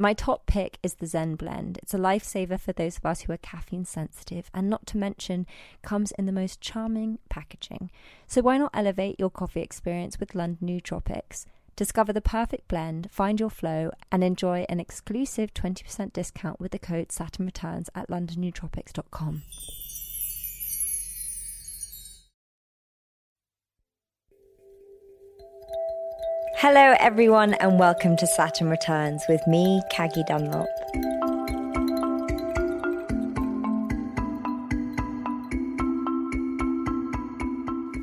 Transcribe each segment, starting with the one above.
My top pick is the Zen blend. It's a lifesaver for those of us who are caffeine sensitive, and not to mention, comes in the most charming packaging. So why not elevate your coffee experience with London Nootropics? Discover the perfect blend, find your flow, and enjoy an exclusive 20% discount with the code Saturn Returns at londonnootropics.com. Hello, everyone, and welcome to Saturn Returns with me, Caggie Dunlop.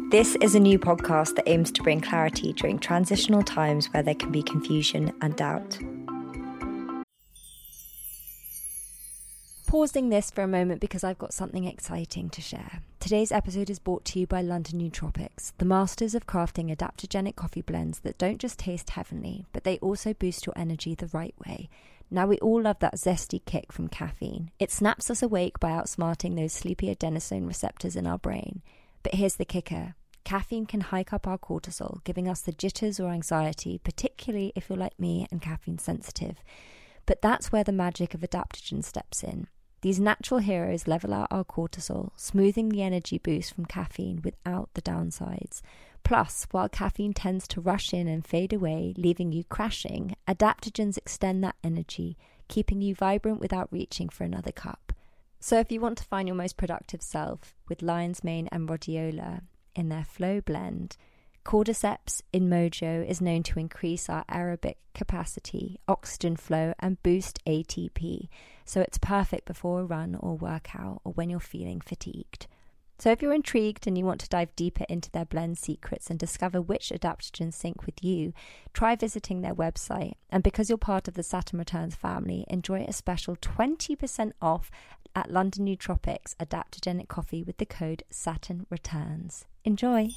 This is a new podcast that aims to bring clarity during transitional times where there can be confusion and doubt. Pausing this for a moment because I've got something exciting to share. Today's episode is brought to you by London Nootropics, the masters of crafting adaptogenic coffee blends that don't just taste heavenly, but they also boost your energy the right way. Now, we all love that zesty kick from caffeine. It snaps us awake by outsmarting those sleepy adenosine receptors in our brain. But here's the kicker caffeine can hike up our cortisol, giving us the jitters or anxiety, particularly if you're like me and caffeine sensitive. But that's where the magic of adaptogen steps in. These natural heroes level out our cortisol, smoothing the energy boost from caffeine without the downsides. Plus, while caffeine tends to rush in and fade away, leaving you crashing, adaptogens extend that energy, keeping you vibrant without reaching for another cup. So, if you want to find your most productive self with lion's mane and rhodiola in their flow blend, Cordyceps in Mojo is known to increase our aerobic capacity, oxygen flow, and boost ATP, so it's perfect before a run or workout or when you're feeling fatigued. So, if you're intrigued and you want to dive deeper into their blend secrets and discover which adaptogens sync with you, try visiting their website. And because you're part of the Saturn Returns family, enjoy a special 20% off at London Nootropics adaptogenic coffee with the code Saturn Returns. Enjoy!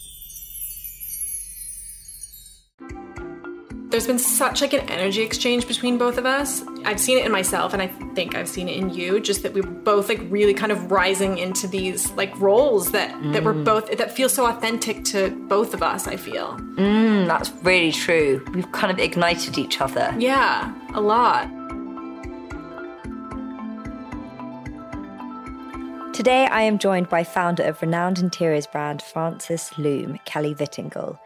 There's been such like an energy exchange between both of us. I've seen it in myself and I think I've seen it in you just that we were both like really kind of rising into these like roles that mm. that were mm. both that feel so authentic to both of us, I feel. Mm, that's really true. We've kind of ignited each other. Yeah, a lot. Today, I am joined by founder of renowned interiors brand Frances Loom, Kelly Vittengl.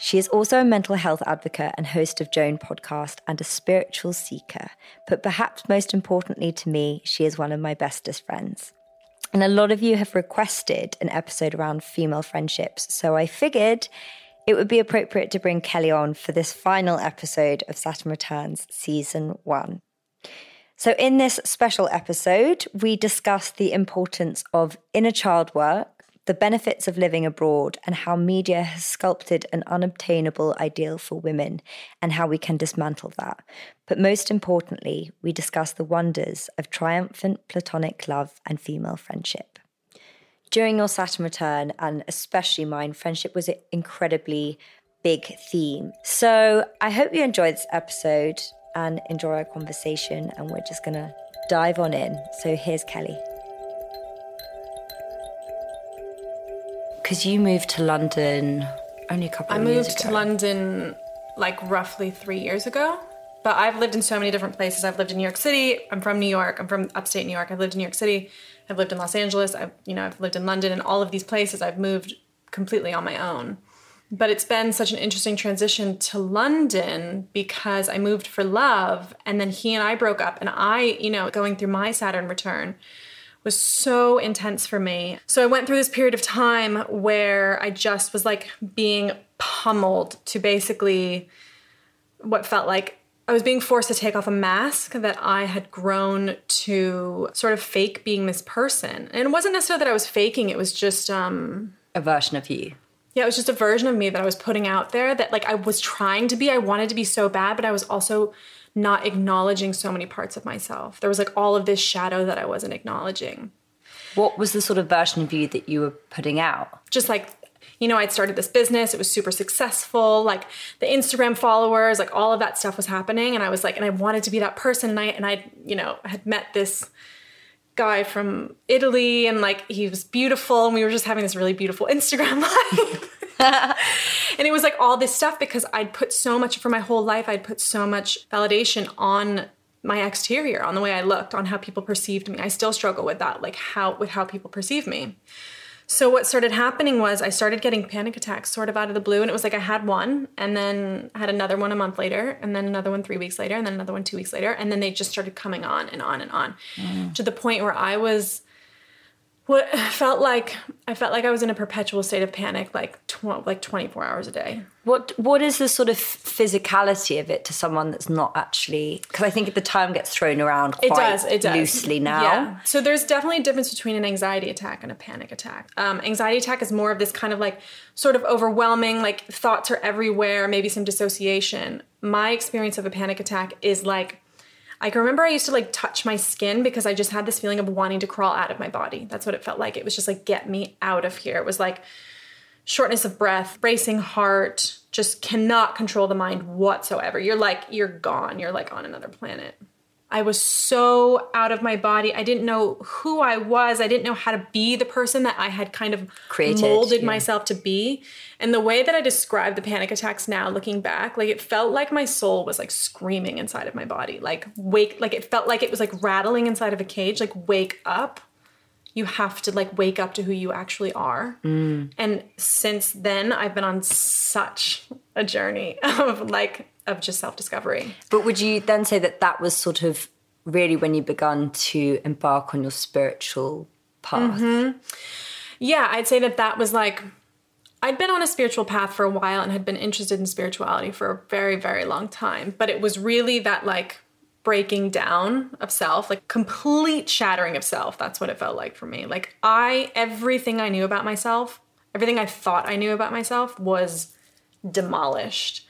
She is also a mental health advocate and host of Joan podcast and a spiritual seeker. But perhaps most importantly to me, she is one of my bestest friends. And a lot of you have requested an episode around female friendships, so I figured it would be appropriate to bring Kelly on for this final episode of Saturn Returns Season 1. So, in this special episode, we discuss the importance of inner child work the benefits of living abroad, and how media has sculpted an unobtainable ideal for women, and how we can dismantle that. But most importantly, we discuss the wonders of triumphant platonic love and female friendship. During your Saturn return, and especially mine, friendship was an incredibly big theme. So I hope you enjoyed this episode and enjoy our conversation, and we're just gonna dive on in. So here's Kelly. Because you moved to London only a couple I of years ago. I moved to London like roughly three years ago. But I've lived in so many different places. I've lived in New York City. I'm from New York. I'm from upstate New York. I've lived in New York City. I've lived in Los Angeles. I've you know I've lived in London, and all of these places I've moved completely on my own. But it's been such an interesting transition to London because I moved for love, and then he and I broke up, and I you know going through my Saturn return was so intense for me. So I went through this period of time where I just was like being pummeled to basically what felt like I was being forced to take off a mask that I had grown to sort of fake being this person. And it wasn't necessarily that I was faking, it was just um A version of you. yeah, it was just a version of me that I was putting out there that like I was trying to be. I wanted to be so bad, but I was also not acknowledging so many parts of myself. There was like all of this shadow that I wasn't acknowledging. What was the sort of version of you that you were putting out? Just like you know, I'd started this business, it was super successful, like the Instagram followers, like all of that stuff was happening and I was like and I wanted to be that person and I and I, you know, had met this guy from Italy and like he was beautiful and we were just having this really beautiful Instagram life. and it was like all this stuff because I'd put so much for my whole life, I'd put so much validation on my exterior, on the way I looked, on how people perceived me. I still struggle with that, like how with how people perceive me. So what started happening was I started getting panic attacks sort of out of the blue and it was like I had one and then I had another one a month later and then another one 3 weeks later and then another one 2 weeks later and then they just started coming on and on and on mm. to the point where I was what felt like I felt like I was in a perpetual state of panic like tw- like 24 hours a day. What What is the sort of physicality of it to someone that's not actually? Because I think the term gets thrown around quite It does. It does loosely now. Yeah. So there's definitely a difference between an anxiety attack and a panic attack. Um, anxiety attack is more of this kind of like sort of overwhelming, like thoughts are everywhere, maybe some dissociation. My experience of a panic attack is like. I can remember I used to like touch my skin because I just had this feeling of wanting to crawl out of my body. That's what it felt like. It was just like, get me out of here. It was like shortness of breath, racing heart, just cannot control the mind whatsoever. You're like, you're gone. You're like on another planet. I was so out of my body. I didn't know who I was. I didn't know how to be the person that I had kind of Created, molded yeah. myself to be. And the way that I describe the panic attacks now, looking back, like it felt like my soul was like screaming inside of my body. Like wake, like it felt like it was like rattling inside of a cage. Like wake up. You have to like wake up to who you actually are. Mm. And since then, I've been on such a journey of like of just self discovery. But would you then say that that was sort of really when you began to embark on your spiritual path? Mm-hmm. Yeah, I'd say that that was like I'd been on a spiritual path for a while and had been interested in spirituality for a very very long time, but it was really that like breaking down of self, like complete shattering of self. That's what it felt like for me. Like I everything I knew about myself, everything I thought I knew about myself was demolished.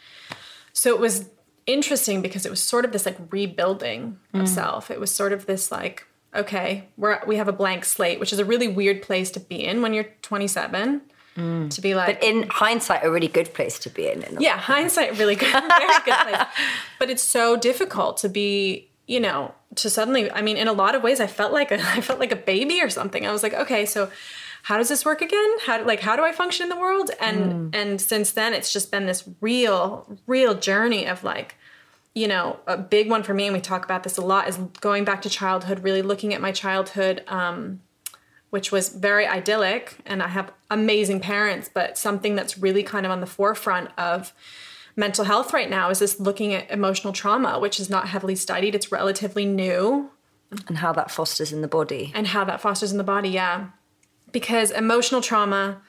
So it was interesting because it was sort of this like rebuilding of mm. self. It was sort of this like, okay, we're we have a blank slate, which is a really weird place to be in when you're 27. Mm. To be like, But in hindsight, a really good place to be in. in a- yeah, hindsight really good, very good place. But it's so difficult to be, you know, to suddenly. I mean, in a lot of ways, I felt like a, I felt like a baby or something. I was like, okay, so how does this work again? How like how do I function in the world? And and since then, it's just been this real, real journey of like. You know, a big one for me, and we talk about this a lot, is going back to childhood, really looking at my childhood, um, which was very idyllic and I have amazing parents, but something that's really kind of on the forefront of mental health right now is this looking at emotional trauma, which is not heavily studied. It's relatively new And how that fosters in the body. and how that fosters in the body, yeah. Because emotional trauma,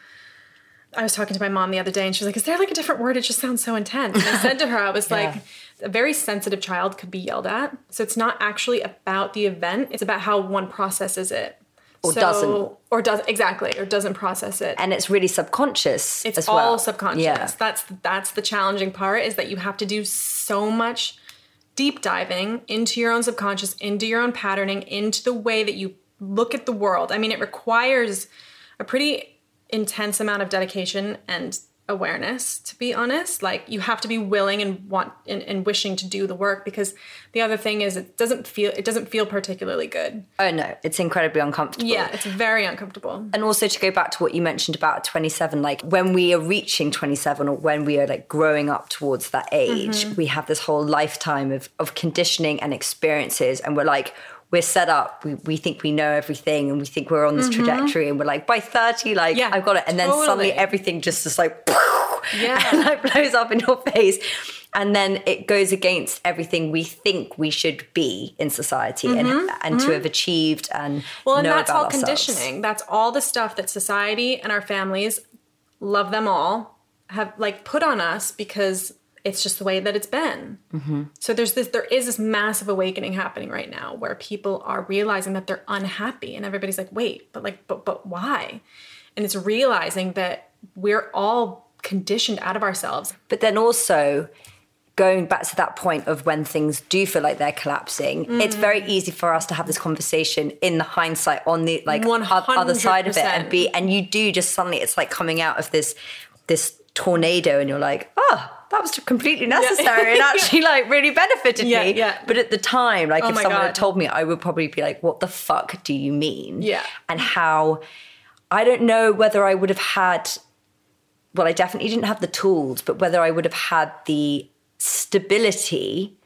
I was talking to my mom the other day and she was like, Is there like a different word? It just sounds so intense. And I said to her, I was like, a very sensitive child could be yelled at. So it's not actually about the event, it's about how one processes it. Or So- doesn't. Or does exactly, or doesn't process it. And it's really subconscious It's as all well. subconscious. Yeah. That's that's the challenging part is that you have to do so much deep diving into your own subconscious, into your own patterning, into the way that you look at the world. I mean, it requires a pretty intense amount of dedication and awareness to be honest like you have to be willing and want and, and wishing to do the work because the other thing is it doesn't feel it doesn't feel particularly good Oh no, it's incredibly uncomfortable. yeah it's very uncomfortable And also to go back to what you mentioned about 27, like when we are reaching 27 or when we are like growing up towards that age, Mm-hmm. we have this whole lifetime of, of conditioning and experiences. And we're like, we're set up, we, we think we know everything and we think we're on this trajectory. And we're like, by 30, like, Mm-hmm. Yeah, I've got it. And then suddenly everything just is like, Yeah. and like blows up in your face. and then it goes against everything we think we should be in society and and to have achieved and Mm-hmm. Well, and that's all ourselves. conditioning. That's all the stuff that society and our families love them all have like put on us because it's just the way that it's been. Mm-hmm. So there's this, there is this massive awakening happening right now where people are realizing that they're unhappy, and everybody's like, wait, but like, but but why? And it's realizing that we're all conditioned out of ourselves. But then also going back to that point of when things do feel like they're collapsing, it's very easy for us to have this conversation in the hindsight on the like o- other side of it and be and you do just suddenly it's like coming out of this this tornado and you're like, oh, that was completely necessary and actually like really benefited Yeah, me. yeah. But at the time, like Oh if someone God. had told me, I would probably be like, what the fuck do you mean? Yeah. And how I don't know whether I would have had well, I definitely didn't have the tools, but whether I would have had the stability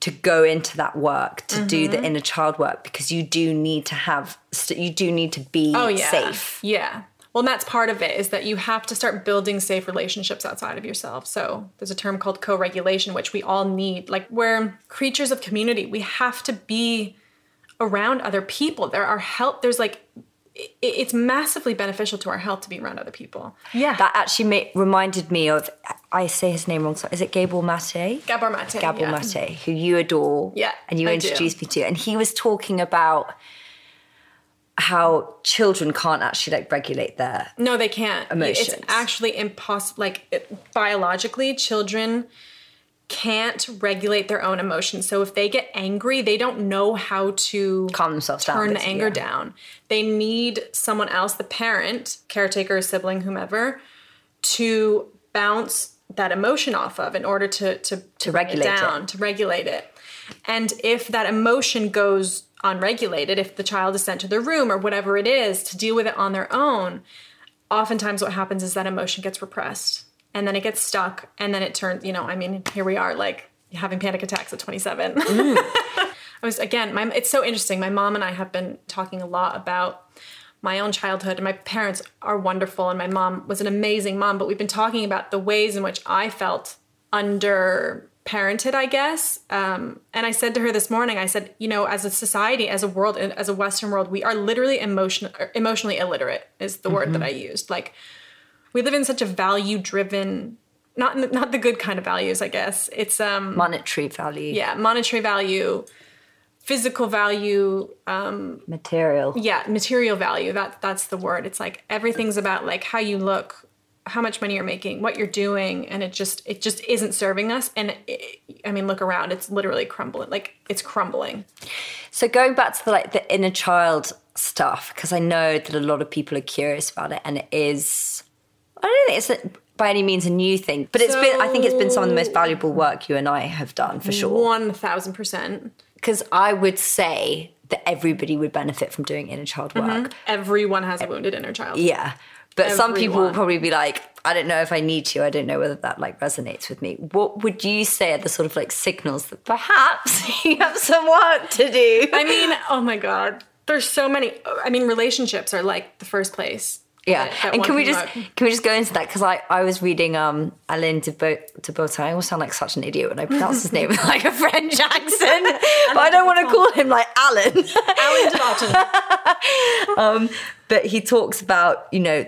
to go into that work, to do Mm-hmm. the inner child work, because you do need to have, you do need to be Oh yeah. safe. Yeah. Well, and that's part of it is that you have to start building safe relationships outside of yourself. So there's a term called co-regulation, which we all need. Like we're creatures of community. We have to be around other people. There are help. There's like it's massively beneficial to our health to be around other people. Yeah. That actually ma- reminded me of, I say his name wrong, so is it Gabor Mate? Gabor Mate. Gabor yeah. Mate, who you adore. Yeah, And you I do. introduced me to. And he was talking about how children can't actually like regulate their No, they can't. Emotions. It's actually impossible. Like it, biologically, children can't regulate their own emotions. So if they get angry, they don't know how to calm themselves down. turn the anger yeah. down. They need someone else, the parent, caretaker, sibling, whomever, to bounce that emotion off of in order to to, to, regulate it. down, to regulate it. And if that emotion goes unregulated, if the child is sent to their room or whatever it is to deal with it on their own, oftentimes what happens is that emotion gets repressed and then it gets stuck and then it turns, you know, I mean, here we are like having panic attacks at 27. Mm. I was again, my it's so interesting. My mom and I have been talking a lot about my own childhood and my parents are wonderful and my mom was an amazing mom, but we've been talking about the ways in which I felt under parented, I guess. Um, and I said to her this morning, I said, you know, as a society, as a world, as a Western world, we are literally emotion, emotionally illiterate is the word that I used. Like we live in such a value driven, not the, not the good kind of values, I guess. It's um Monetary value. yeah, monetary value, physical value, um, Material. yeah, material value. That that's the word. It's like everything's about like how you look, how much money you're making, what you're doing, and it just it just isn't serving us. And it, I mean, look around. It's literally crumbling. Like it's crumbling. So going back to the like the inner child stuff, because I know that a lot of people are curious about it, and it is. I don't think it's a, by any means a new thing, but it's been. I think it's been some of the most valuable work you and I have done for sure. One thousand percent. Because I would say that everybody would benefit from doing inner child mm-hmm. work. Everyone has a wounded inner child. Yeah. But some people will probably be like, I don't know if I need to. I don't know whether that like resonates with me. What would you say are the sort of like signals that perhaps you have some work to do? I mean, oh my god, there's so many. I mean, relationships are like the first place. Yeah, that- that and can we just can we just go into that because I, I was reading um Alain de, Bo- de. I always sound like such an idiot when I pronounce his name with like a French accent, but I don't want to call him like Alan. Alan de Botton. but he talks about you know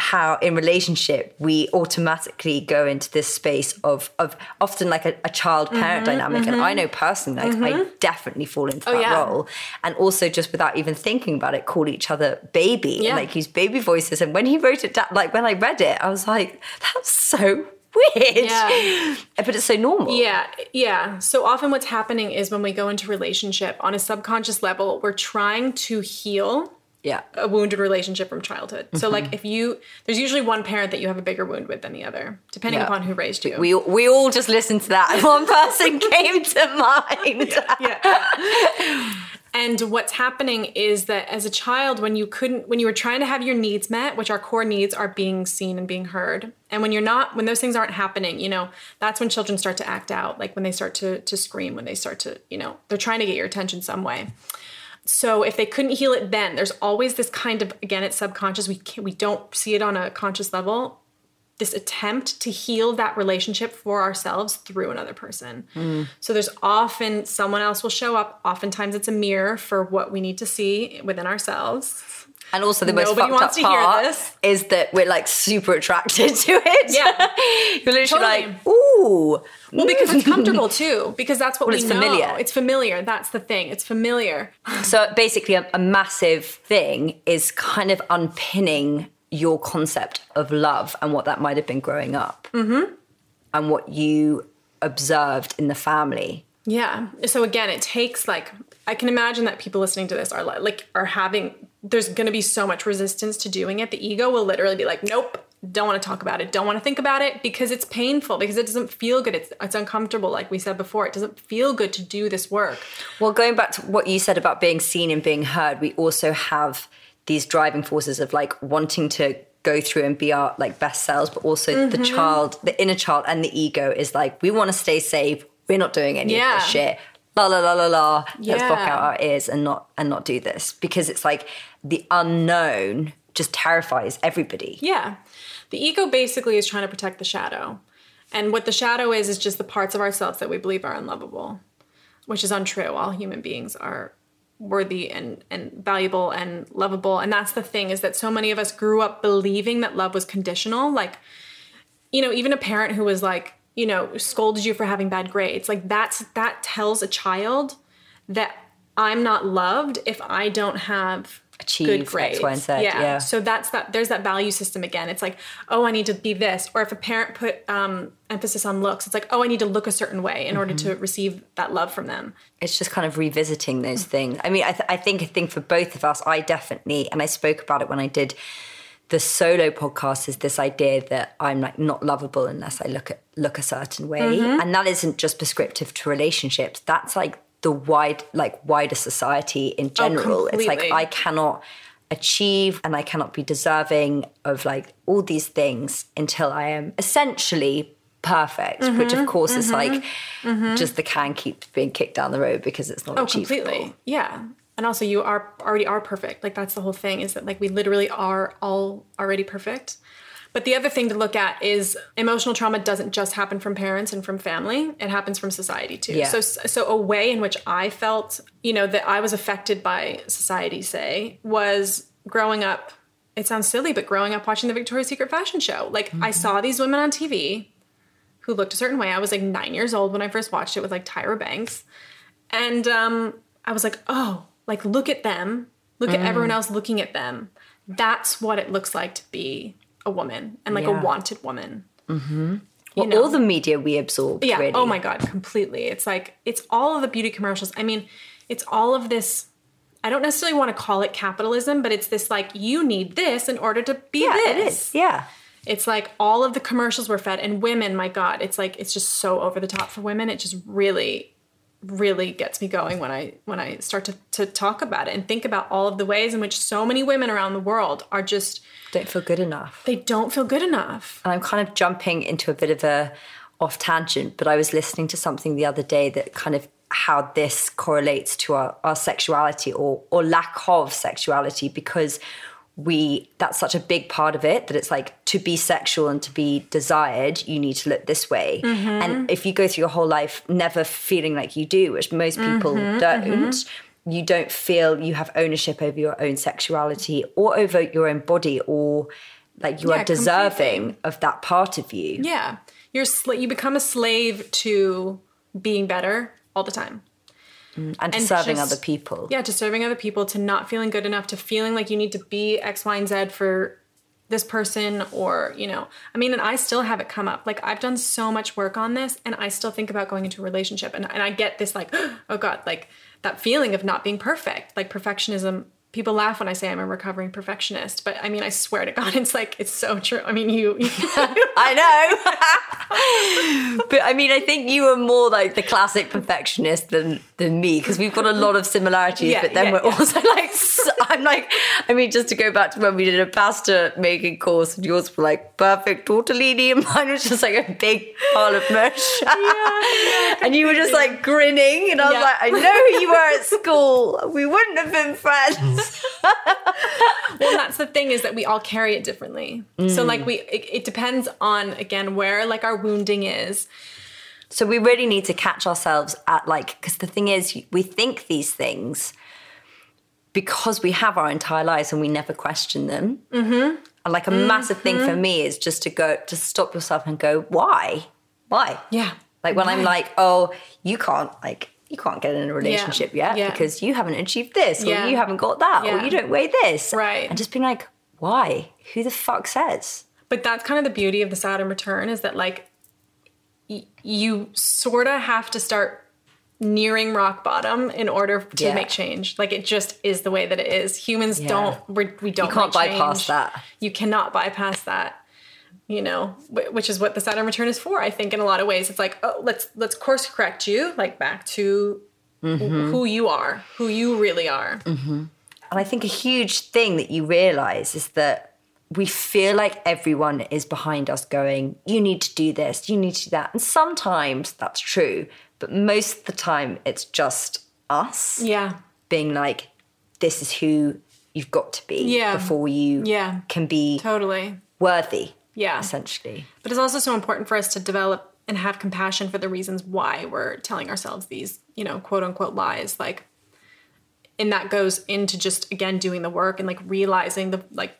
how in relationship we automatically go into this space of of often like a, a child parent mm-hmm, dynamic and i mm-hmm. know personally like i mm-hmm. definitely fall into oh, that Mm-hmm. yeah. role and also just without even thinking about it call each other baby and like use baby voices and when he wrote it down like when i read it i was like that's so weird Yeah. Uh, but it's so normal Yeah, yeah. So often what's happening is when we go into relationship on a subconscious level, we're trying to heal yeah a wounded relationship from childhood. So Mm-hmm. like if you there's usually one parent that you have a bigger wound with than the other, depending Yeah. upon who raised you. we, we all just listened to that and one person came to mind yeah. And what's happening is that as a child, when you couldn't, when you were trying to have your needs met, which our core needs are being seen and being heard, and when you're not, when those things aren't happening, you know, that's when children start to act out, like when they start to to scream, when they start to, you know, they're trying to get your attention some way. So if they couldn't heal it then, there's always this kind of again, it's subconscious. We can't, we don't see it on a conscious level. this attempt to heal that relationship for ourselves through another person. Mm. So there's often someone else will show up. Oftentimes it's a mirror for what we need to see within ourselves. And also the most Nobody fucked wants up to hear part this. is that we're like super attracted to it. Yeah. You're literally Totally. like, ooh. Well, because it's comfortable too, because that's what Well, we it's know. familiar. It's familiar. That's the thing. It's familiar. So basically, a, a massive thing is kind of unpinning your concept of love and what that might have been growing up, mm-hmm. and what you observed in the family. Yeah. So again, it takes like I can imagine that people listening to this are like are having there's going to be so much resistance to doing it. The ego will literally be like, "Nope, don't want to talk about it. Don't want to think about it because it's painful because it doesn't feel good. It's it's uncomfortable like we said before. It doesn't feel good to do this work." Well, going back to what you said about being seen and being heard, we also have these driving forces of like wanting to go through and be our like best selves, but also the mm-hmm. child, the inner child, and the ego is like we want to stay safe. We're not doing any of this shit. La la la la la. Let's block out our ears and not and not do this because it's like the unknown just terrifies everybody. Yeah. The ego basically is trying to protect the shadow. And what the shadow is, is just the parts of ourselves that we believe are unlovable, which is untrue. All human beings are worthy and, and valuable and lovable. And that's the thing is that so many of us grew up believing that love was conditional. Like, you know, even a parent who was like, you know, scolded you for having bad grades, like that's that tells a child that I'm not loved if I don't have Achieve good X, grades. Y, and Z, yeah. So that's that. There's that value system again. It's like, oh, I need to be this. Or if a parent put um, emphasis on looks, it's like, oh, I need to look a certain way in order Mm-hmm. to receive that love from them. it's just kind of revisiting those things. I mean, I, th- I think a thing for both of us, I definitely, and I spoke about it when I did the solo podcast, is this idea that I'm like not lovable unless I look at look a certain way, Mm-hmm. and that isn't just prescriptive to relationships. That's like the wide, like wider society in general. it's like Oh. I cannot achieve and I cannot be deserving of like all these things until I am essentially perfect, which Mm-hmm. of course is like just the can keeps being kicked down the road because it's not Oh, achievable. completely. Yeah. And also, you are already are perfect. Like that's the whole thing is that like we literally are all already perfect. But the other thing to look at is emotional trauma doesn't just happen from parents and from family; it happens from society too. Yeah. So, so a way in which I felt, you know, that I was affected by society, say, was growing up. It sounds silly, but growing up watching the Victoria's Secret fashion show, like I saw these women on TV who looked a certain way. I was like nine years old when I first watched it with like Tyra Banks. And um, I was like, oh, like look at them. Look at everyone mm. else looking at them. That's what it looks like to be a woman and like Yeah. a wanted woman. Mm-hmm. Well, know. all the media we absorb. Yeah. Really. Oh my God, completely. It's like, it's all of the beauty commercials. I mean, it's all of this. I don't necessarily want to call it capitalism, but it's this like, you need this in order to be Yeah, this. it is. Yeah. It's like all of the commercials were fed, and women, my God, it's like it's just so over the top for women. It just really, really gets me going when I when I start to to talk about it and think about all of the ways in which so many women around the world are just Don't feel good enough. they don't feel good enough. And I'm kind of jumping into a bit of a off tangent, but I was listening to something the other day that kind of how this correlates to our, our sexuality or or lack of sexuality because we that's such a big part of it that it's like to be sexual and to be desired you need to look this way. Mm-hmm. And if you go through your whole life never feeling like you do which most people mm-hmm. don't mm-hmm. you don't feel you have ownership over your own sexuality or over your own body or like you Yeah, are deserving completely. of that part of you. Yeah, you're sl- you become a slave to being better all the time. Mm, and to and serving just- other people Yeah, to serving other people, to not feeling good enough, to feeling like you need to be X, Y, and Z for this person, or, you know, I mean, and I still have it come up. Like, I've done so much work on this, and I still think about going into a relationship, and, and I get this, like, oh God, like that feeling of not being perfect, like perfectionism. People laugh when I say I'm a recovering perfectionist, but I mean, I swear to God, it's like, it's so true. I mean, you, I know. but I mean, I think you are more like the classic perfectionist than than me because we've got a lot of similarities. Yeah, but then yeah, we're yeah. also like, I'm like, I mean, just to go back to when we did a pasta making course, and yours were like perfect tortellini, and mine was just like a big pile of mush. and you were just like grinning, and I was like, I know who you were at school. We wouldn't have been friends. well, that's the thing is that we all carry it differently. So like we, it, it depends on again where like our wounding is. So we really need to catch ourselves at like, because the thing is, we think these things because we have our entire lives and we never question them. Mm-hmm. And like a massive thing for me is just to go, to stop yourself and go, why? Why? Yeah. Like when I'm like, oh, you can't, like, you can't get in a relationship yet Yeah. because you haven't achieved this or you haven't got that or you don't weigh this. Right. And just being like, why? Who the fuck says? But that's kind of the beauty of the Saturn return is that like y- you sort of have to start nearing rock bottom in order to Yeah. make change. Like it just is the way that it is. Humans Yeah. don't we're, we don't You can't bypass change. that. You cannot bypass that. You know, which is what the Saturn return is for. I think in a lot of ways, it's like, oh, let's let's course correct you, like back to Mm-hmm. who you are, who you really are. And I think a huge thing that you realize is that we feel like everyone is behind us going, you need to do this, you need to do that. And sometimes that's true, but most of the time it's just us Yeah, being like, this is who you've got to be Yeah. before you Yeah. can be totally. worthy, Yeah. essentially. But it's also so important for us to develop and have compassion for the reasons why we're telling ourselves these, you know, quote unquote lies. Like, and that goes into just again doing the work and like realizing the like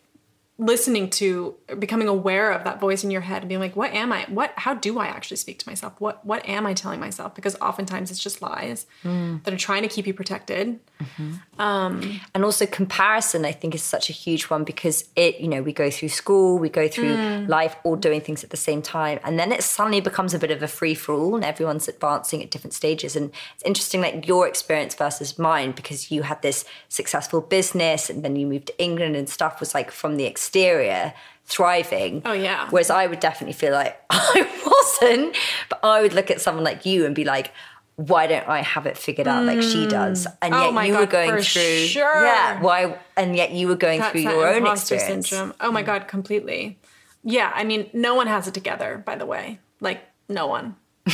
listening to becoming aware of that voice in your head and being like what am i what how do i actually speak to myself? What what am i telling myself? Because oftentimes it's just lies mm. that are trying to keep you protected. Mm-hmm. Um, and also comparison i think is such a huge one because it you know we go through school we go through mm. life all doing things at the same time. And then it suddenly becomes a bit of a free for all and everyone's advancing at different stages. And it's interesting like your experience versus mine because you had this successful business and then you moved to england and stuff was like from the exterior thriving Oh, yeah. whereas i would definitely feel like i wasn't but i would look at someone like you and be like why don't I have it figured out like she hmm. does? And Oh yet you were going through, sure. yeah. Why? And yet you were going That's through your own experience. syndrome. Oh my hmm. god, completely. Yeah, I mean, no one has it together. By the way, like no one.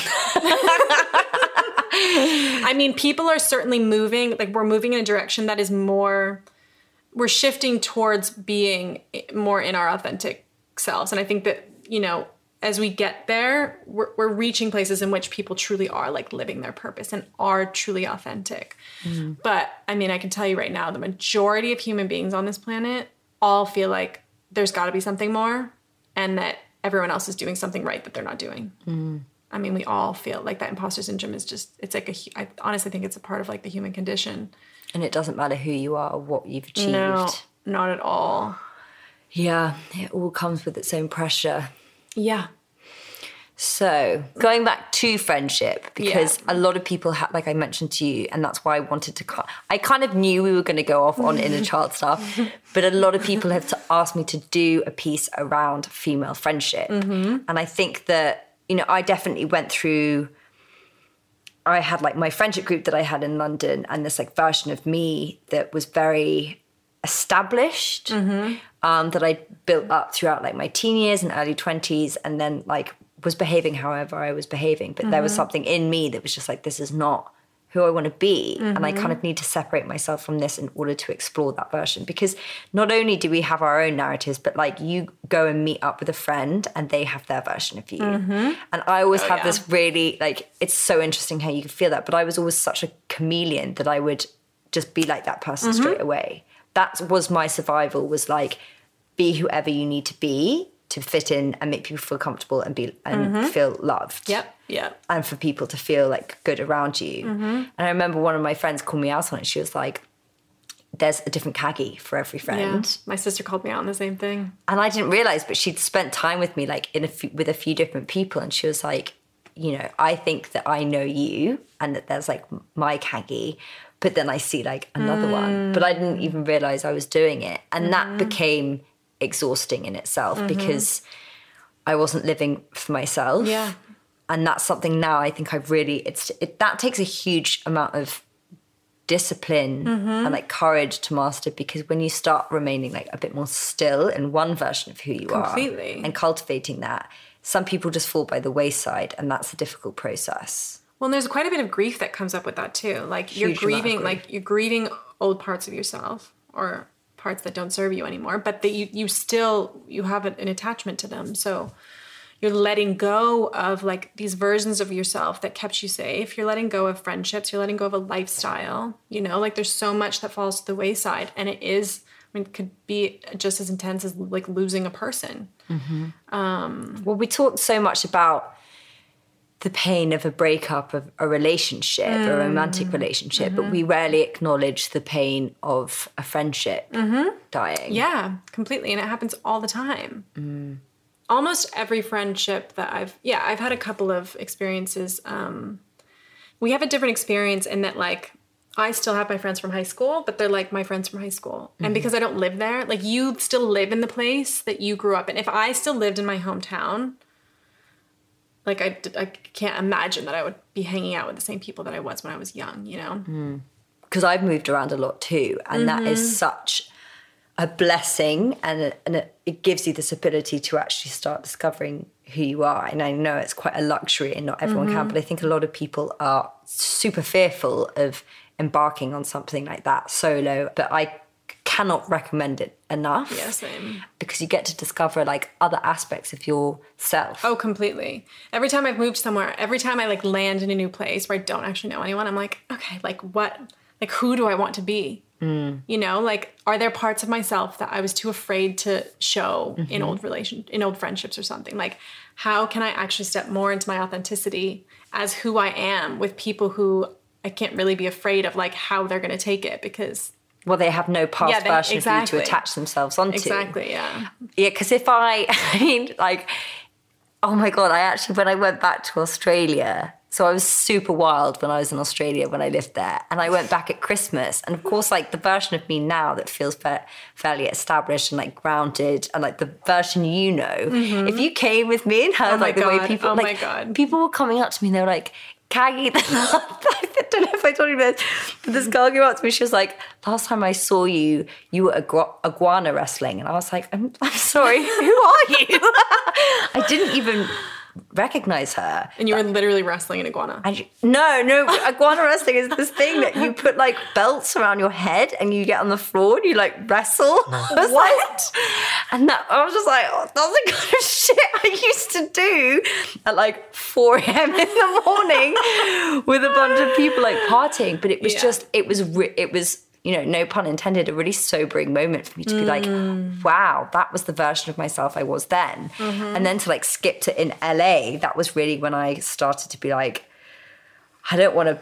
I mean, people are certainly moving. Like we're moving in a direction that is more. We're shifting towards being more in our authentic selves, and I think that you know, as we get there, we're, we're reaching places in which people truly are like living their purpose and are truly authentic. Mm-hmm. But I mean, I can tell you right now, the majority of human beings on this planet all feel like there's got to be something more and that everyone else is doing something right that they're not doing. Mm-hmm. I mean, we all feel like that imposter syndrome is just, it's like a i honestly think it's a part of like the human condition. And it doesn't matter who you are or what you've achieved. No, not at all. Yeah, it all comes with its own pressure. Yeah. So going back to friendship, because a lot of people have, like I mentioned to you, and that's why I wanted to. I kind of knew we were going to go off on inner child stuff, but a lot of people have to asked me to do a piece around female friendship, mm-hmm. and I think that you know I definitely went through. I had like my friendship group that I had in London, and this like version of me that was very established um, that I built up throughout like my teen years and early 20s and then like was behaving however I was behaving. But there was something in me that was just like, this is not who I want to be. And I kind mm-hmm. of need to separate myself from this in order to explore that version. Because not only do we have our own narratives, but like you go and meet up with a friend and they have their version of you. Mm-hmm. And I always oh, have yeah. this really like, it's so interesting how you can feel that. But I was always such a chameleon that I would just be like that person mm-hmm. straight away. That was my survival was like, be whoever you need to be to fit in and make people feel comfortable and be and mm-hmm. feel loved. Yep. Yep. And for people to feel like good around you. Mm-hmm. And I remember one of my friends called me out on it. She was like, there's a different Caggie for every Yeah. friend. My sister called me out on the same thing. And I didn't realize, but she'd spent time with me like in a few, with a few different people. And she was like, you know, I think that I know you and that there's like my Caggie, but then I see like another one. But I didn't mm. even realize I was doing it. And that mm. became exhausting in itself mm-hmm. because I wasn't living for myself. Yeah. And that's something now I think I've really, it's, it, that takes a huge amount of discipline mm-hmm. and like courage to master because when you start remaining like a bit more still in one version of who you Completely. are and cultivating that some people just fall by the wayside and that's a difficult process Well, and there's quite a bit of grief that comes up with that too. Like you're Huge of grieving, like you're grieving old parts of yourself or parts that don't serve you anymore, but that you you still you have an attachment to them. So you're letting go of like these versions of yourself that kept you safe. You're letting go of friendships. You're letting go of a lifestyle. You know, like there's so much that falls to the wayside, and it is. I mean, it could be just as intense as like losing a person. um Well, we talked so much about the pain of a breakup of a relationship, a romantic mm-hmm. relationship, but mm-hmm. we rarely acknowledge the pain of a friendship mm-hmm. dying. Yeah, completely. And it happens all the time. Mm. Almost every friendship that I've, yeah, I've had a couple of experiences. Um, we have a different experience in that, like, I still have my friends from high school, but they're like my friends from high school. And because I don't live there, like, you still live in the place that you grew up in. If I still lived in my hometown, like, I, I can't imagine that I would be hanging out with the same people that I was when I was young, you know? because I've moved around a lot too, and that Mm-hmm. is such a blessing, and and it, it gives you this ability to actually start discovering who you are. And I know it's quite a luxury, and not everyone Mm-hmm. can, but I think a lot of people are super fearful of embarking on something like that solo. But I cannot recommend it enough. Yeah, same. Because you get to discover like other aspects of yourself. Oh, completely. Every time I've moved somewhere, every time I like land in a new place where I don't actually know anyone, I'm like, okay, like what, like who do I want to be? Mm. You know, like are there parts of myself that I was too afraid to show in mm-hmm. old relation, in old friendships or something? Like, how can I actually step more into my authenticity as who I am with people who I can't really be afraid of, like how they're going to take it because Well, they have no past Yeah, they- version of you to attach themselves onto. exactly, yeah, Yeah, because if I, I mean, like, oh my God, I actually, when I went back to Australia, so I was super wild when I was in Australia when I lived there. And I went back at Christmas. And of course, like the version of me now that feels fa- fairly established and like grounded and like the version you know, if you came with me and heard Mm-hmm. Oh like the way people, Oh like, people were coming up to me and they were like, Caggie, I don't know if I told you this, but this girl came up to me. She was like, "Last time I saw you, you were igua- iguana wrestling," and I was like, "I'm, I'm sorry, who are you?" I didn't even recognize her. and you were literally wrestling an iguana. And she- no, no, iguana wrestling is this thing that you put like belts around your head and you get on the floor and you like wrestle. what? and that I was just like, oh, that's the kind of shit I used to do at like 4 a.m. in the morning with a bunch of people like partying. But it was Yeah. just, it was, it was. You know, no pun intended, a really sobering moment for me to be like, mm. wow, that was the version of myself I was then. Mm-hmm. And then to like skip to in LA, that was really when I started to be like, I don't want to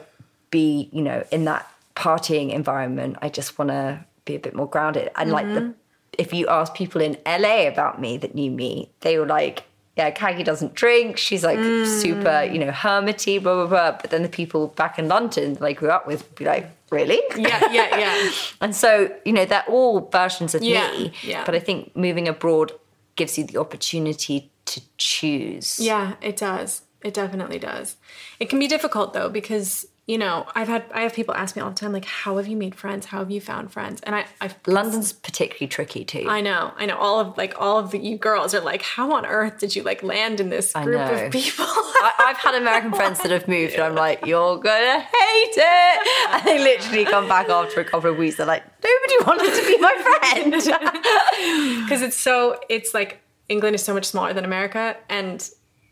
be, you know, in that partying environment. I just want to be a bit more grounded. And like the, mm-hmm. if you ask people in LA about me that knew me, they were like, yeah, Caggie doesn't drink. She's like super, mm. you know, hermity, blah, blah, blah. But then the people back in London that I grew up with would be like, really? yeah, yeah, yeah. And so, you know, they're all versions of Yeah, me. yeah. But I think moving abroad gives you the opportunity to choose. Yeah, it does. It definitely does. It can be difficult though because you know I've had I have people ask me all the time like how have you made friends? How have you found friends? And I I London's particularly tricky too. I know I know all of like all of the, you girls are like how on earth did you like land in this group of people? I, I've had American friends that have moved, and I'm like, you're gonna hate it. And they literally come back after a couple of weeks. They're like, nobody wanted to be my friend. because it's so it's like England is so much smaller than America and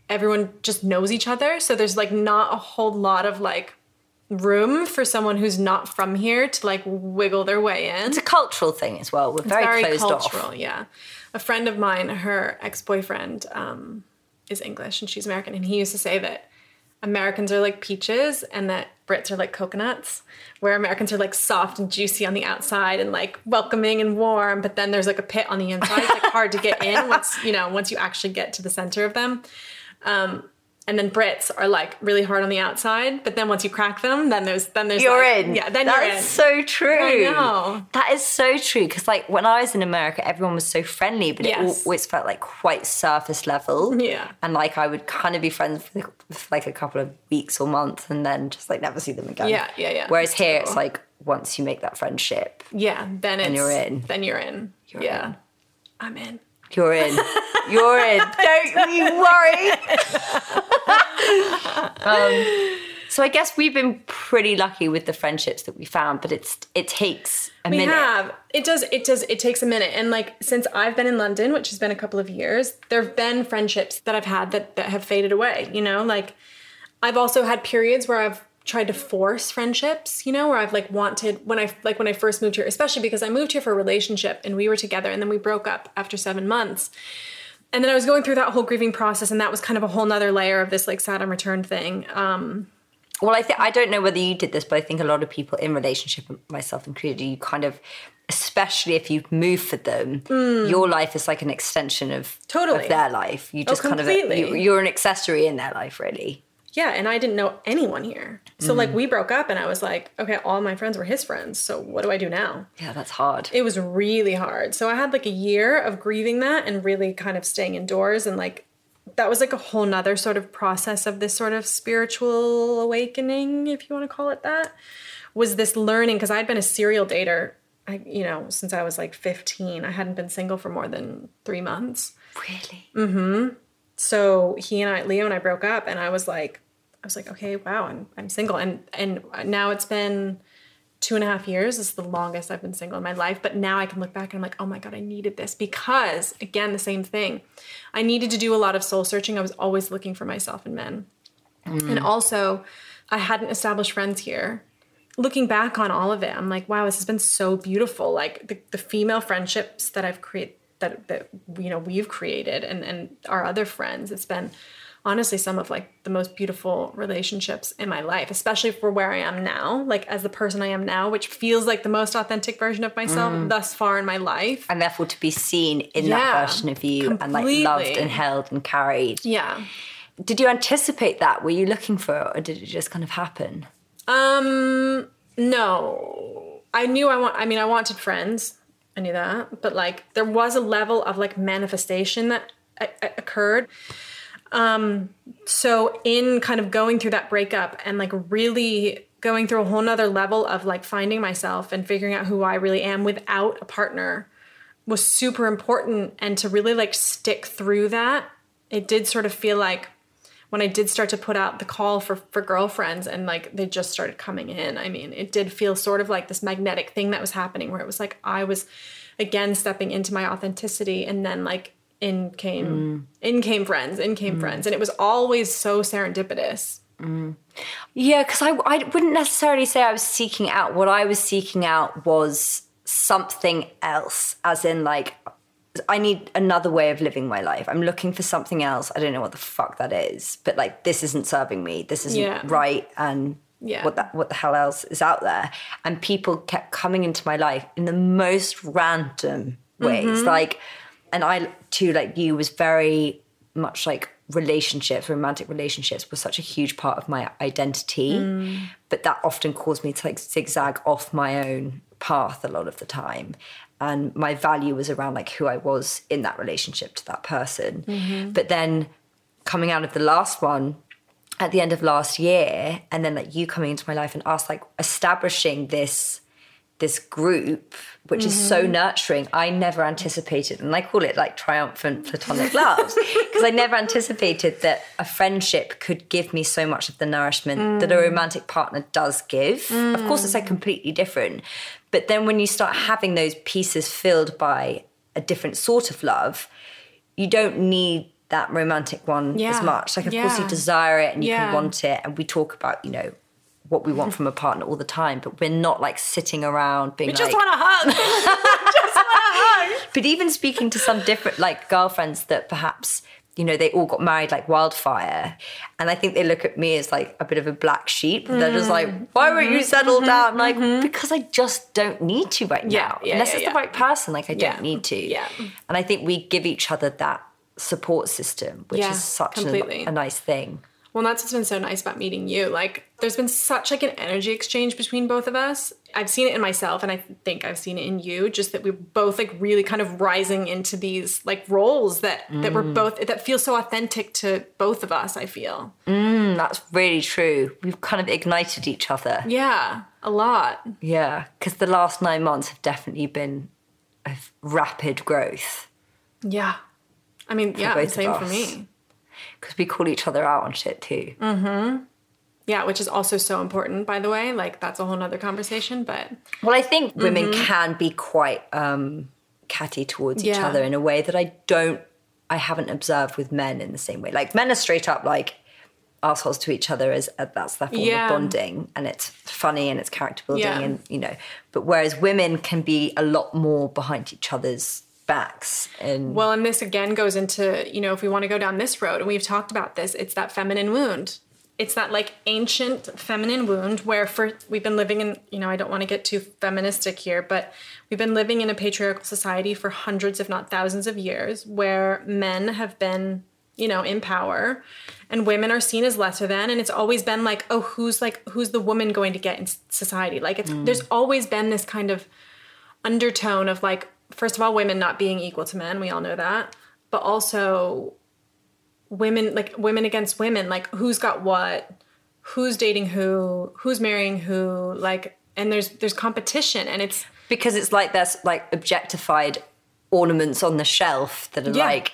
everyone just knows each other so there's like not a whole lot of like room for someone who's not from here to like wiggle their way in it's a cultural thing as well. We're very, closed cultural, off. yeah. A friend of mine, her ex-boyfriend, um, is English and she's American, and he used to say that Americans are like peaches and that Brits are like coconuts, where Americans are like soft and juicy on the outside and like welcoming and warm, but then there's like a pit on the inside. It's like hard to get in once you know once you actually get to the center of them. Um, and then Brits are like really hard on the outside, but then once you crack them, then there's then there's You're like- in. Yeah, then That's you're in. That's so true. I know. That is so true. Because like when I was in America, everyone was so friendly, but Yes. it always felt like quite surface level. Yeah. And like I would kind of be friends for, for like a couple of weeks or months, and then just like never see them again. Yeah, yeah, yeah. Whereas here, it's like once you make that friendship, Yeah, then it's you're in. Then you're in. yeah, in. I'm in. You're in. You're in. Don't you worry. um, So I guess we've been pretty lucky with the friendships that we found, but it's it takes a we minute. have it does it does it takes a minute and like since i've been in london which has been a couple of years there have been friendships that i've had that, that have faded away you know like i've also had periods where i've tried to force friendships you know where i've like wanted when i like when i first moved here especially because i moved here for a relationship and we were together and then we broke up after seven months and then i was going through that whole grieving process and that was kind of a whole nother layer of this like saturn return thing um Well, I think I don't know whether you did this, but I think a lot of people in relationship, myself included, you kind of, especially if you move for them, your life is like an extension of. Totally. of their life. You just kind of you're an accessory in their life, really. Yeah and i didn't know anyone here so like we broke up and i was like okay all my friends were his friends so what do i do now Yeah, that's hard. it was really hard so i had like a year of grieving that and really kind of staying indoors and like that was like a whole nother sort of process of this sort of spiritual awakening if you want to call it that was this learning because i'd been a serial dater I, you know since i was like 15 i hadn't been single for more than three months really. Mm. Hmm. So he and I, Leo and I broke up, and I was like, I was like, okay, wow, I'm I'm single, and and now it's been two and a half years. This is the longest I've been single in my life. But now I can look back and I'm like, oh my god, I needed this because again, the same thing. I needed to do a lot of soul searching. I was always looking for myself in men, mm. and also I hadn't established friends here. Looking back on all of it, I'm like, wow, this has been so beautiful. Like the, the female friendships that I've created that that you know we've created and and our other friends it's been honestly some of like the most beautiful relationships in my life especially for where i am now like as the person i am now which feels like the most authentic version of myself thus far in my life. And therefore, to be seen in Yeah, that version of you and like loved and held and carried. yeah. Did you anticipate that? Were you looking for it, or did it just kind of happen? um no. I knew i want i mean i wanted friends. I knew that. But like there was a level of like manifestation that uh, uh, occurred um so in kind of going through that breakup and like really going through a whole nother level of like finding myself and figuring out who i really am without a partner was super important and to really like stick through that it did sort of feel like when I did start to put out the call for for girlfriends and like they just started coming in. I mean, it did feel sort of like this magnetic thing that was happening where it was like I was again stepping into my authenticity and then like in came mm. in came friends, in came mm. friends and it was always so serendipitous. Mm. Yeah, because I, I wouldn't necessarily say I was seeking out. What I was seeking out was something else, as in, like, I need another way of living my life. I'm looking for something else. I don't know what the fuck that is, but like, this isn't serving me. This isn't Yeah. right. And Yeah. what that what the hell else is out there? And people kept coming into my life in the most random ways. Mm-hmm. Like, and I too, like you, was very much like relationships, romantic relationships was such a huge part of my identity. Mm. But that often caused me to like zigzag off my own path a lot of the time. And my value was around like who I was in that relationship to that person. Mm-hmm. But then coming out of the last one, at the end of last year and then like you coming into my life and us like establishing this this group which is so mm-hmm. nurturing i never anticipated and i call it like triumphant platonic love because i never anticipated that a friendship could give me so much of the nourishment that a mm. romantic partner does give. Of course it's like mm. completely different but then when you start having those pieces filled by a different sort of love you don't need that romantic one Yeah. as much. Like of course you desire it and you Yeah. can want it and we talk about you know what we want from a partner all the time but we're not like sitting around being We like just want a hug. just want a hug. but even speaking to some different like girlfriends that perhaps you know they all got married like wildfire and i think they look at me as like a bit of a black sheep they're just like Mm. why won't Mm-hmm. you settle down like because i just don't need to right Yeah, now yeah, unless yeah, it's the right person like i don't need to yeah. and i think we give each other that support system which is such a, a nice thing Well, that's what's been so nice about meeting you. Like, there's been such like an energy exchange between both of us. I've seen it in myself, and I think I've seen it in you. Just that we're both like really kind of rising into these like roles that that we're both that feel so authentic to both of us. I feel. And that's really true we've kind of ignited each other Yeah, a lot. Yeah, because the last nine months have definitely been of rapid growth. Yeah, I mean, yeah, same for me. Because we call each other out on shit too. Mm-hmm. Yeah, which is also so important, by the way. Like that's a whole nother conversation. But Well, I think women can be quite um, catty towards each other in a way that I don't, I haven't observed with men in the same way. Like men are straight up like assholes to each other as uh, that's their form Yeah. of bonding, and it's funny and it's character building, Yeah. and you know. But whereas women can be a lot more behind each other's backs, and well, and this again goes into you know if we want to go down this road, and we've talked about this, it's that feminine wound. It's that like ancient feminine wound where for we've been living in you know I don't want to get too feministic here, but we've been living in a patriarchal society for hundreds, if not thousands, of years, where men have been you know in power and women are seen as lesser than and it's always been like oh who's like who's the woman going to get in society? Like it's mm. there's always been this kind of undertone of like first of all women not being equal to men we all know that but also women like women against women like who's got what who's dating who who's marrying who like and there's there's competition and it's because it's like there's like objectified ornaments on the shelf that are Yeah. like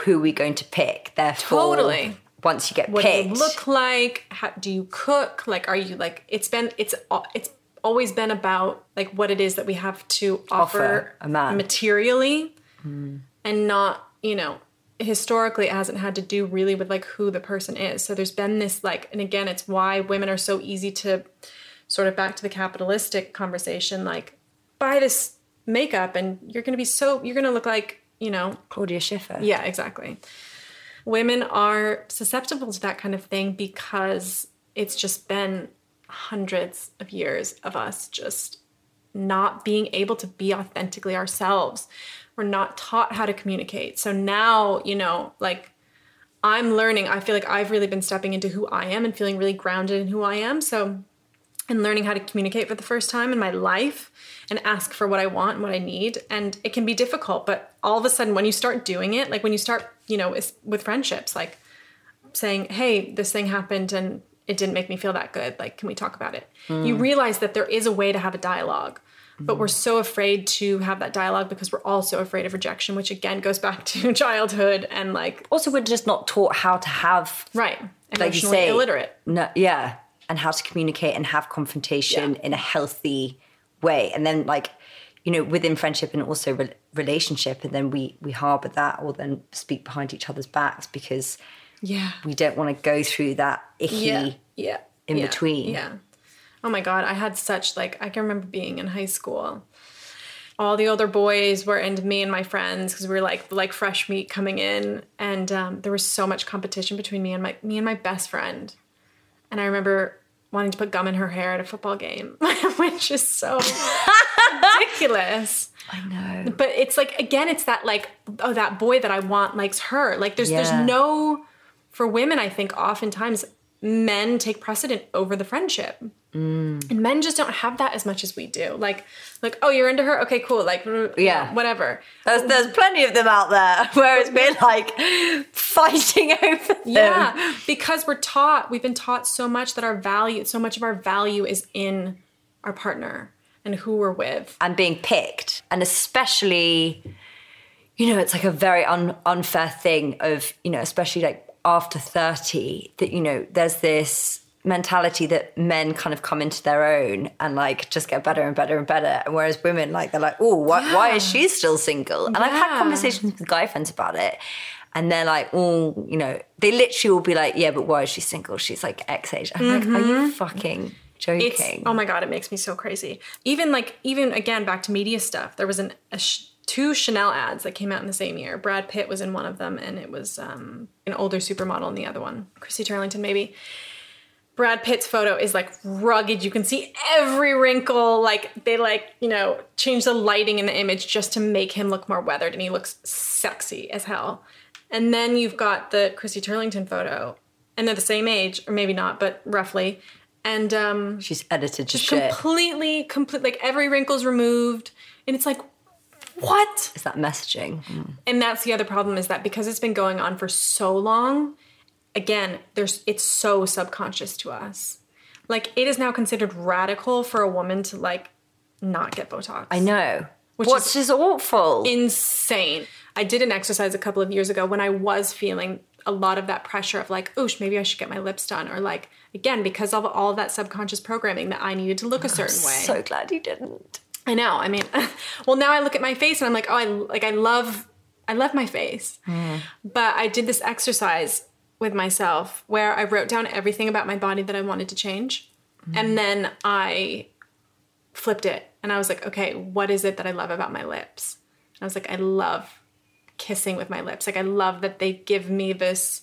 who are we going to pick therefore Totally. once you get what do you look like how do you cook like are you like it's been it's it's always been about like what it is that we have to offer, Offer a man. materially hmm. and not you know historically it hasn't had to do really with like who the person is so there's been this like and again it's why women are so easy to sort of back to the capitalistic conversation like buy this makeup and you're gonna be so you're gonna look like you know Claudia Schiffer yeah, exactly. Women are susceptible to that kind of thing because it's just been hundreds of years of us just not being able to be authentically ourselves. We're not taught how to communicate. So now, you know, like I'm learning, I feel like I've really been stepping into who I am and feeling really grounded in who I am. So and learning how to communicate for the first time in my life and ask for what I want and what I need. And it can be difficult, but all of a sudden, when you start doing it, like when you start, you know, with, with friendships, like saying, hey, this thing happened and it didn't make me feel that good. Like, can we talk about it? You mm. realize that there is a way to have a dialogue. But we're so afraid to have that dialogue because we're also afraid of rejection, which again goes back to childhood and like, also we're just not taught how to have right, like you emotionally say illiterate. no yeah and how to communicate and have confrontation Yeah. in a healthy way and then like you know within friendship and also re- relationship and then we we harbor that or then speak behind each other's backs because Yeah. we don't want to go through that icky yeah yeah in yeah, between. yeah oh my god i had such like i can remember being in high school. All the older boys were into me and my friends because we were like like fresh meat coming in. And um, there was so much competition between me and my me and my best friend. And i remember wanting to put gum in her hair at a football game which is so ridiculous. I know. But it's like again it's that like oh that boy that i want likes her. Like there's Yeah. there's no for women i think oftentimes men take precedent over the friendship. Mm. and men just don't have that as much as we do. Like like oh you're into her? Okay cool. Like Yeah. whatever. There's, there's plenty of them out there where it's been like fighting over them. yeah because we're taught we've been taught so much that our value so much of our value is in our partner and who we're with. And being picked. And especially you know it's like a very un- unfair thing of you know especially like after 30 that you know there's this mentality that men kind of come into their own and like just get better and better and better and whereas women like they're like oh why, why is she still single and i've had conversations with guy friends about it and they're like, oh, you know, they literally will be like, yeah, but why is she single? She's like X age. I'm like, are you mm-hmm. fucking joking? It's oh my god, it makes me so crazy. Even like even again back to media stuff. There was an a sh- two Chanel ads that came out in the same year. Brad Pitt was in one of them, and it was um, an older supermodel in the other one. Christy Turlington maybe. Brad Pitt's photo is like rugged. You can see every wrinkle. Like they like you know change the lighting in the image just to make him look more weathered, and he looks sexy as hell. And then you've got the Christy Turlington photo, and they're the same age, or maybe not, but roughly. And um, She's edited to shit. completely, complete. Like every wrinkle's removed, and it's like, what? Is that messaging? Mm. And that's the other problem is that because it's been going on for so long, again, there's it's so subconscious to us. Like it is now considered radical for a woman to like not get Botox. I know. Which Which is awful. insane. I did an exercise a couple of years ago when I was feeling a lot of that pressure of like, oosh, maybe I should get my lips done. Or like, again, because of all that subconscious programming that I needed to look a certain way. So glad you didn't. I know. I mean, well, now I look at my face and I'm like, oh, I like I love I love my face. Hmm. But I did this exercise with myself where I wrote down everything about my body that I wanted to change. Hmm. And then I flipped it and I was like, okay, what is it that I love about my lips? And I was like, I love kissing with my lips. Like I love that they give me this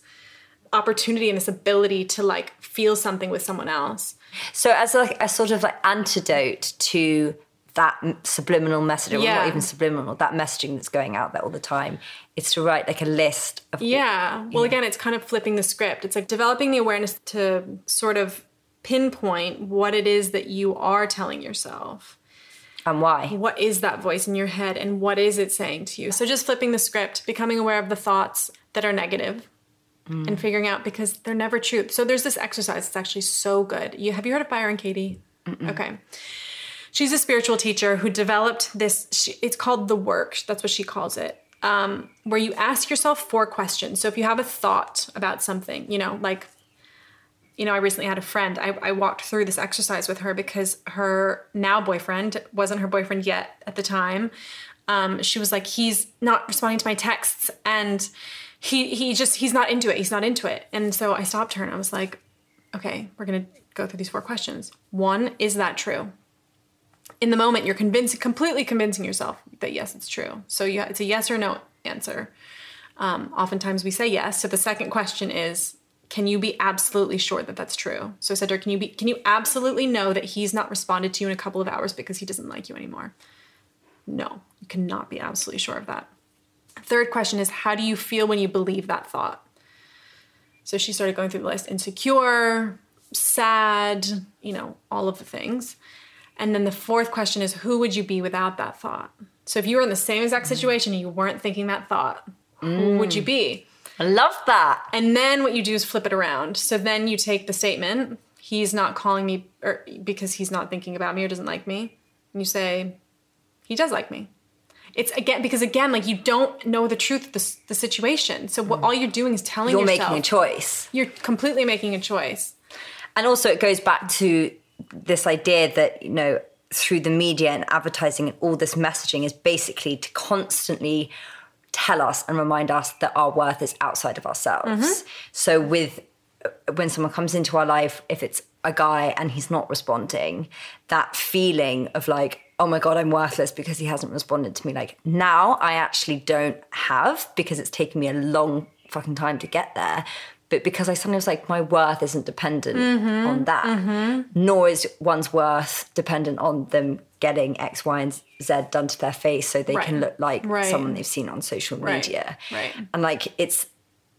opportunity and this ability to like feel something with someone else. So as like a sort of like antidote to that subliminal message, or Yeah. not even subliminal, that messaging that's going out there all the time, it's to write like a list of Yeah. Well, again, it's kind of flipping the script. It's like developing the awareness to sort of pinpoint what it is that you are telling yourself. and why. What is that voice in your head and what is it saying to you? So just flipping the script, becoming aware of the thoughts that are negative mm. and figuring out because they're never true. So there's this exercise. It's actually so good. You have you heard of Byron Katie? Okay. She's a spiritual teacher who developed this. She, it's called the work. That's what she calls it. Um, where you ask yourself four questions. So if you have a thought about something, you know, like, you know, I recently had a friend. I, I walked through this exercise with her because her now boyfriend wasn't her boyfriend yet at the time. Um, she was like, he's not responding to my texts, and he he just he's not into it. He's not into it. And so I stopped her and I was like, okay, we're gonna go through these four questions. One, is that true? In the moment you're convincing completely convincing yourself that yes it's true. So you, it's a yes or no answer. Um, oftentimes we say yes. So the second question is can you be absolutely sure that that's true? So her can you be can you absolutely know that he's not responded to you in a couple of hours because he doesn't like you anymore? No you cannot be absolutely sure of that. Third question is how do you feel when you believe that thought? So she started going through the list insecure sad you know all of the things and then the fourth question is who would you be without that thought? So if you were in the same exact mm. situation and you weren't thinking that thought, who mm. would you be? I love that. And then what you do is flip it around. So then you take the statement, he's not calling me or because he's not thinking about me or doesn't like me. And you say, he does like me. It's again because again, like you don't know the truth of the, the situation. So what mm. all you're doing is telling yourself. You're yourself making a choice. You're completely making a choice. And also, it goes back to this idea that, you know, through the media and advertising and all this messaging is basically to constantly tell us and remind us that our worth is outside of ourselves. Mm-hmm. So, with uh, when someone comes into our life, if it's a guy and he's not responding, that feeling of like, oh my God, I'm worthless because he hasn't responded to me. Like now I actually don't have because it's taken me a long fucking time to get there. But because I sometimes like my worth isn't dependent on that, nor is one's worth dependent on them getting X, Y, and Z done to their face so they can look like Right. someone they've seen on social Right. media. Right. And like it's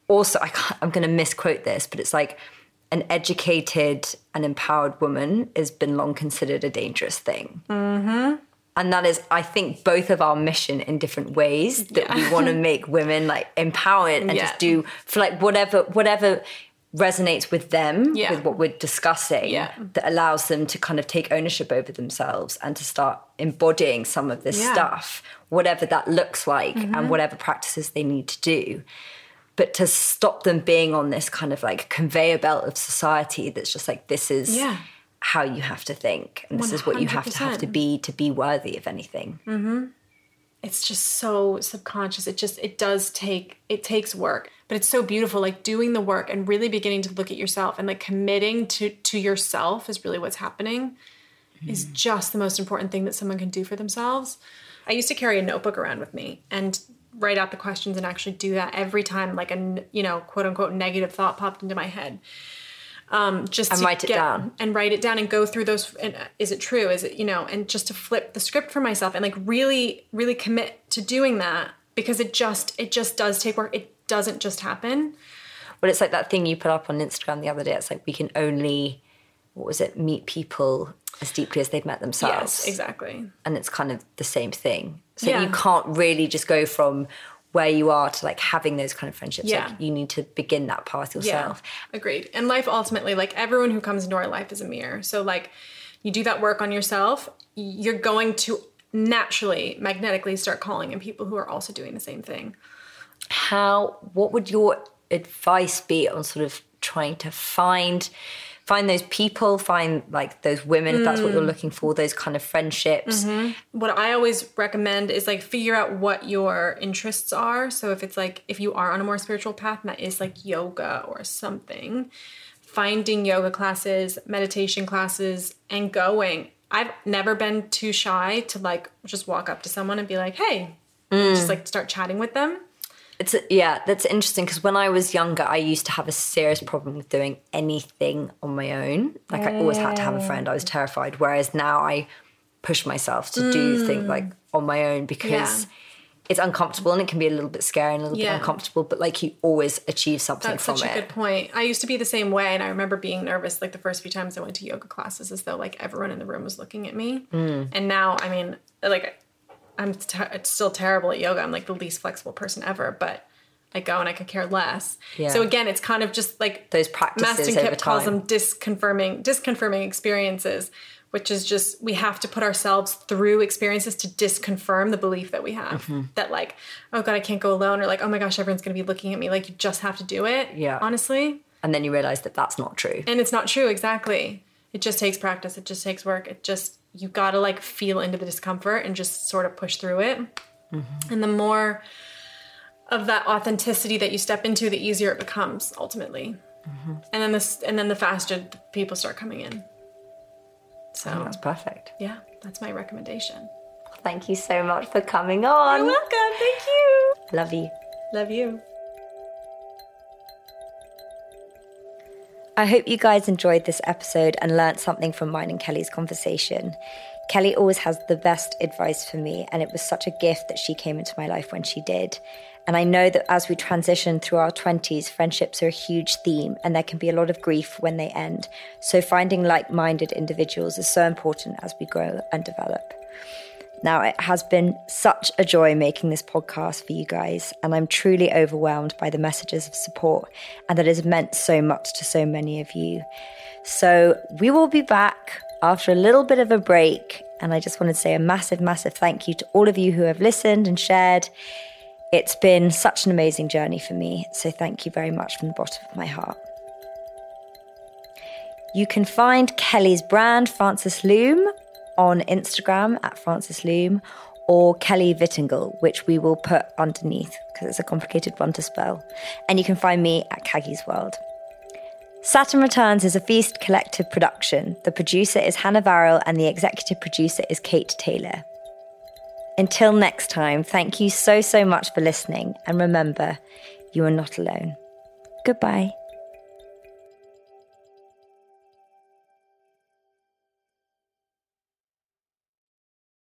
also I can't, I'm going to misquote this, but it's like an educated and empowered woman has been long considered a dangerous thing. Mm-hmm. And that is, I think, both of our mission in different ways that we want to make women like empowered and Yeah. just do for like whatever whatever resonates with them Yeah. with what we're discussing Yeah. that allows them to kind of take ownership over themselves and to start embodying some of this Yeah. Mm-hmm. stuff whatever that looks like and whatever practices they need to do but to stop them being on this kind of like conveyor belt of society that's just like this is Yeah. How you have to think and this is what you have to have to be to be worthy of anything. Mm-hmm. It's just so subconscious. It just it does take it takes work but it's so beautiful like doing the work and really beginning to look at yourself and like committing to to yourself is really what's happening is mm-hmm. just the most important thing that someone can do for themselves. I used to carry a notebook around with me and write out the questions and actually do that every time like a you know quote unquote negative thought popped into my head um, just And to write it get- down. and write it down and go through those and uh, is it true is it you know and just to flip the script for myself and like really really commit to doing that because it just it just does take work it doesn't just happen Well, it's like that thing you put up on Instagram the other day. It's like we can only, what was it, meet people as deeply as they've met themselves. yes exactly And it's kind of the same thing. So Yeah. you can't really just go from where you are to like having those kind of friendships. Yeah. Like you need to begin that path yourself. yeah agreed and life ultimately like everyone who comes into our life is a mirror so like you do that work on yourself you're going to naturally magnetically start calling in people who are also doing the same thing How, what would your advice be on sort of trying to find find those people, find like those women if that's what you're mm. looking for, those kind of friendships. Mm-hmm. what I always recommend is like figure out what your interests are. So if it's like if you are on a more spiritual path and that is like yoga or something, finding yoga classes, meditation classes and going. I've never been too shy to like just walk up to someone and be like, "Hey," mm. just like start chatting with them. It's yeah, that's interesting because when I was younger, I used to have a serious problem with doing anything on my own. Like I always had to have a friend. I was terrified. Whereas now I push myself to do things like on my own because Yeah. it's uncomfortable and it can be a little bit scary and a little Yeah. bit uncomfortable. But like you always achieve something That's from such a good point. I used to be the same way, and I remember being nervous like the first few times I went to yoga classes, as though like everyone in the room was looking at me. Mm. And now, I mean, like I'm ter- still terrible at yoga. I'm like the least flexible person ever, but I go and I could care less. Yeah. So again, it's kind of just like Those practices Mastin Kipp calls them disconfirming disconfirming experiences, which is just we have to put ourselves through experiences to disconfirm the belief that we have Mm-hmm. that like oh god I can't go alone or like oh my gosh everyone's gonna be looking at me like you just have to do it. Yeah. honestly, And then you realize that that's not true. and it's not true exactly. It just takes practice. It just takes work. It just you gotta like feel into the discomfort and just sort of push through it. And the more of that authenticity that you step into, the easier it becomes ultimately. And then this, and then the faster the people start coming in. So oh, That's perfect. yeah, that's my recommendation. Thank you so much for coming on. You're welcome. Thank you. Love you. Love you. I hope you guys enjoyed this episode and learnt something from mine and Kelly's conversation. Kelly always has the best advice for me, and it was such a gift that she came into my life when she did. And I know that as we transition through our 20s, friendships are a huge theme, and there can be a lot of grief when they end. So, finding like minded individuals is so important as we grow and develop. Now, it has been such a joy making this podcast for you guys, and I'm truly overwhelmed by the messages of support and that has meant so much to so many of you. So, we will be back after a little bit of a break, and I just want to say a massive, massive thank you to all of you who have listened and shared. It's been such an amazing journey for me, so thank you very much from the bottom of my heart. You can find Kelly's brand, Frances Loom, on Instagram at Frances Loom or Kelly Vittengl, which we will put underneath because it's a complicated one to spell. And you can find me at Caggie's World. Saturn Returns is a Feast Collective production. The producer is Hannah Varrell and the executive producer is Kate Taylor. Until next time, thank you so, so much for listening. And remember, you are not alone. Goodbye.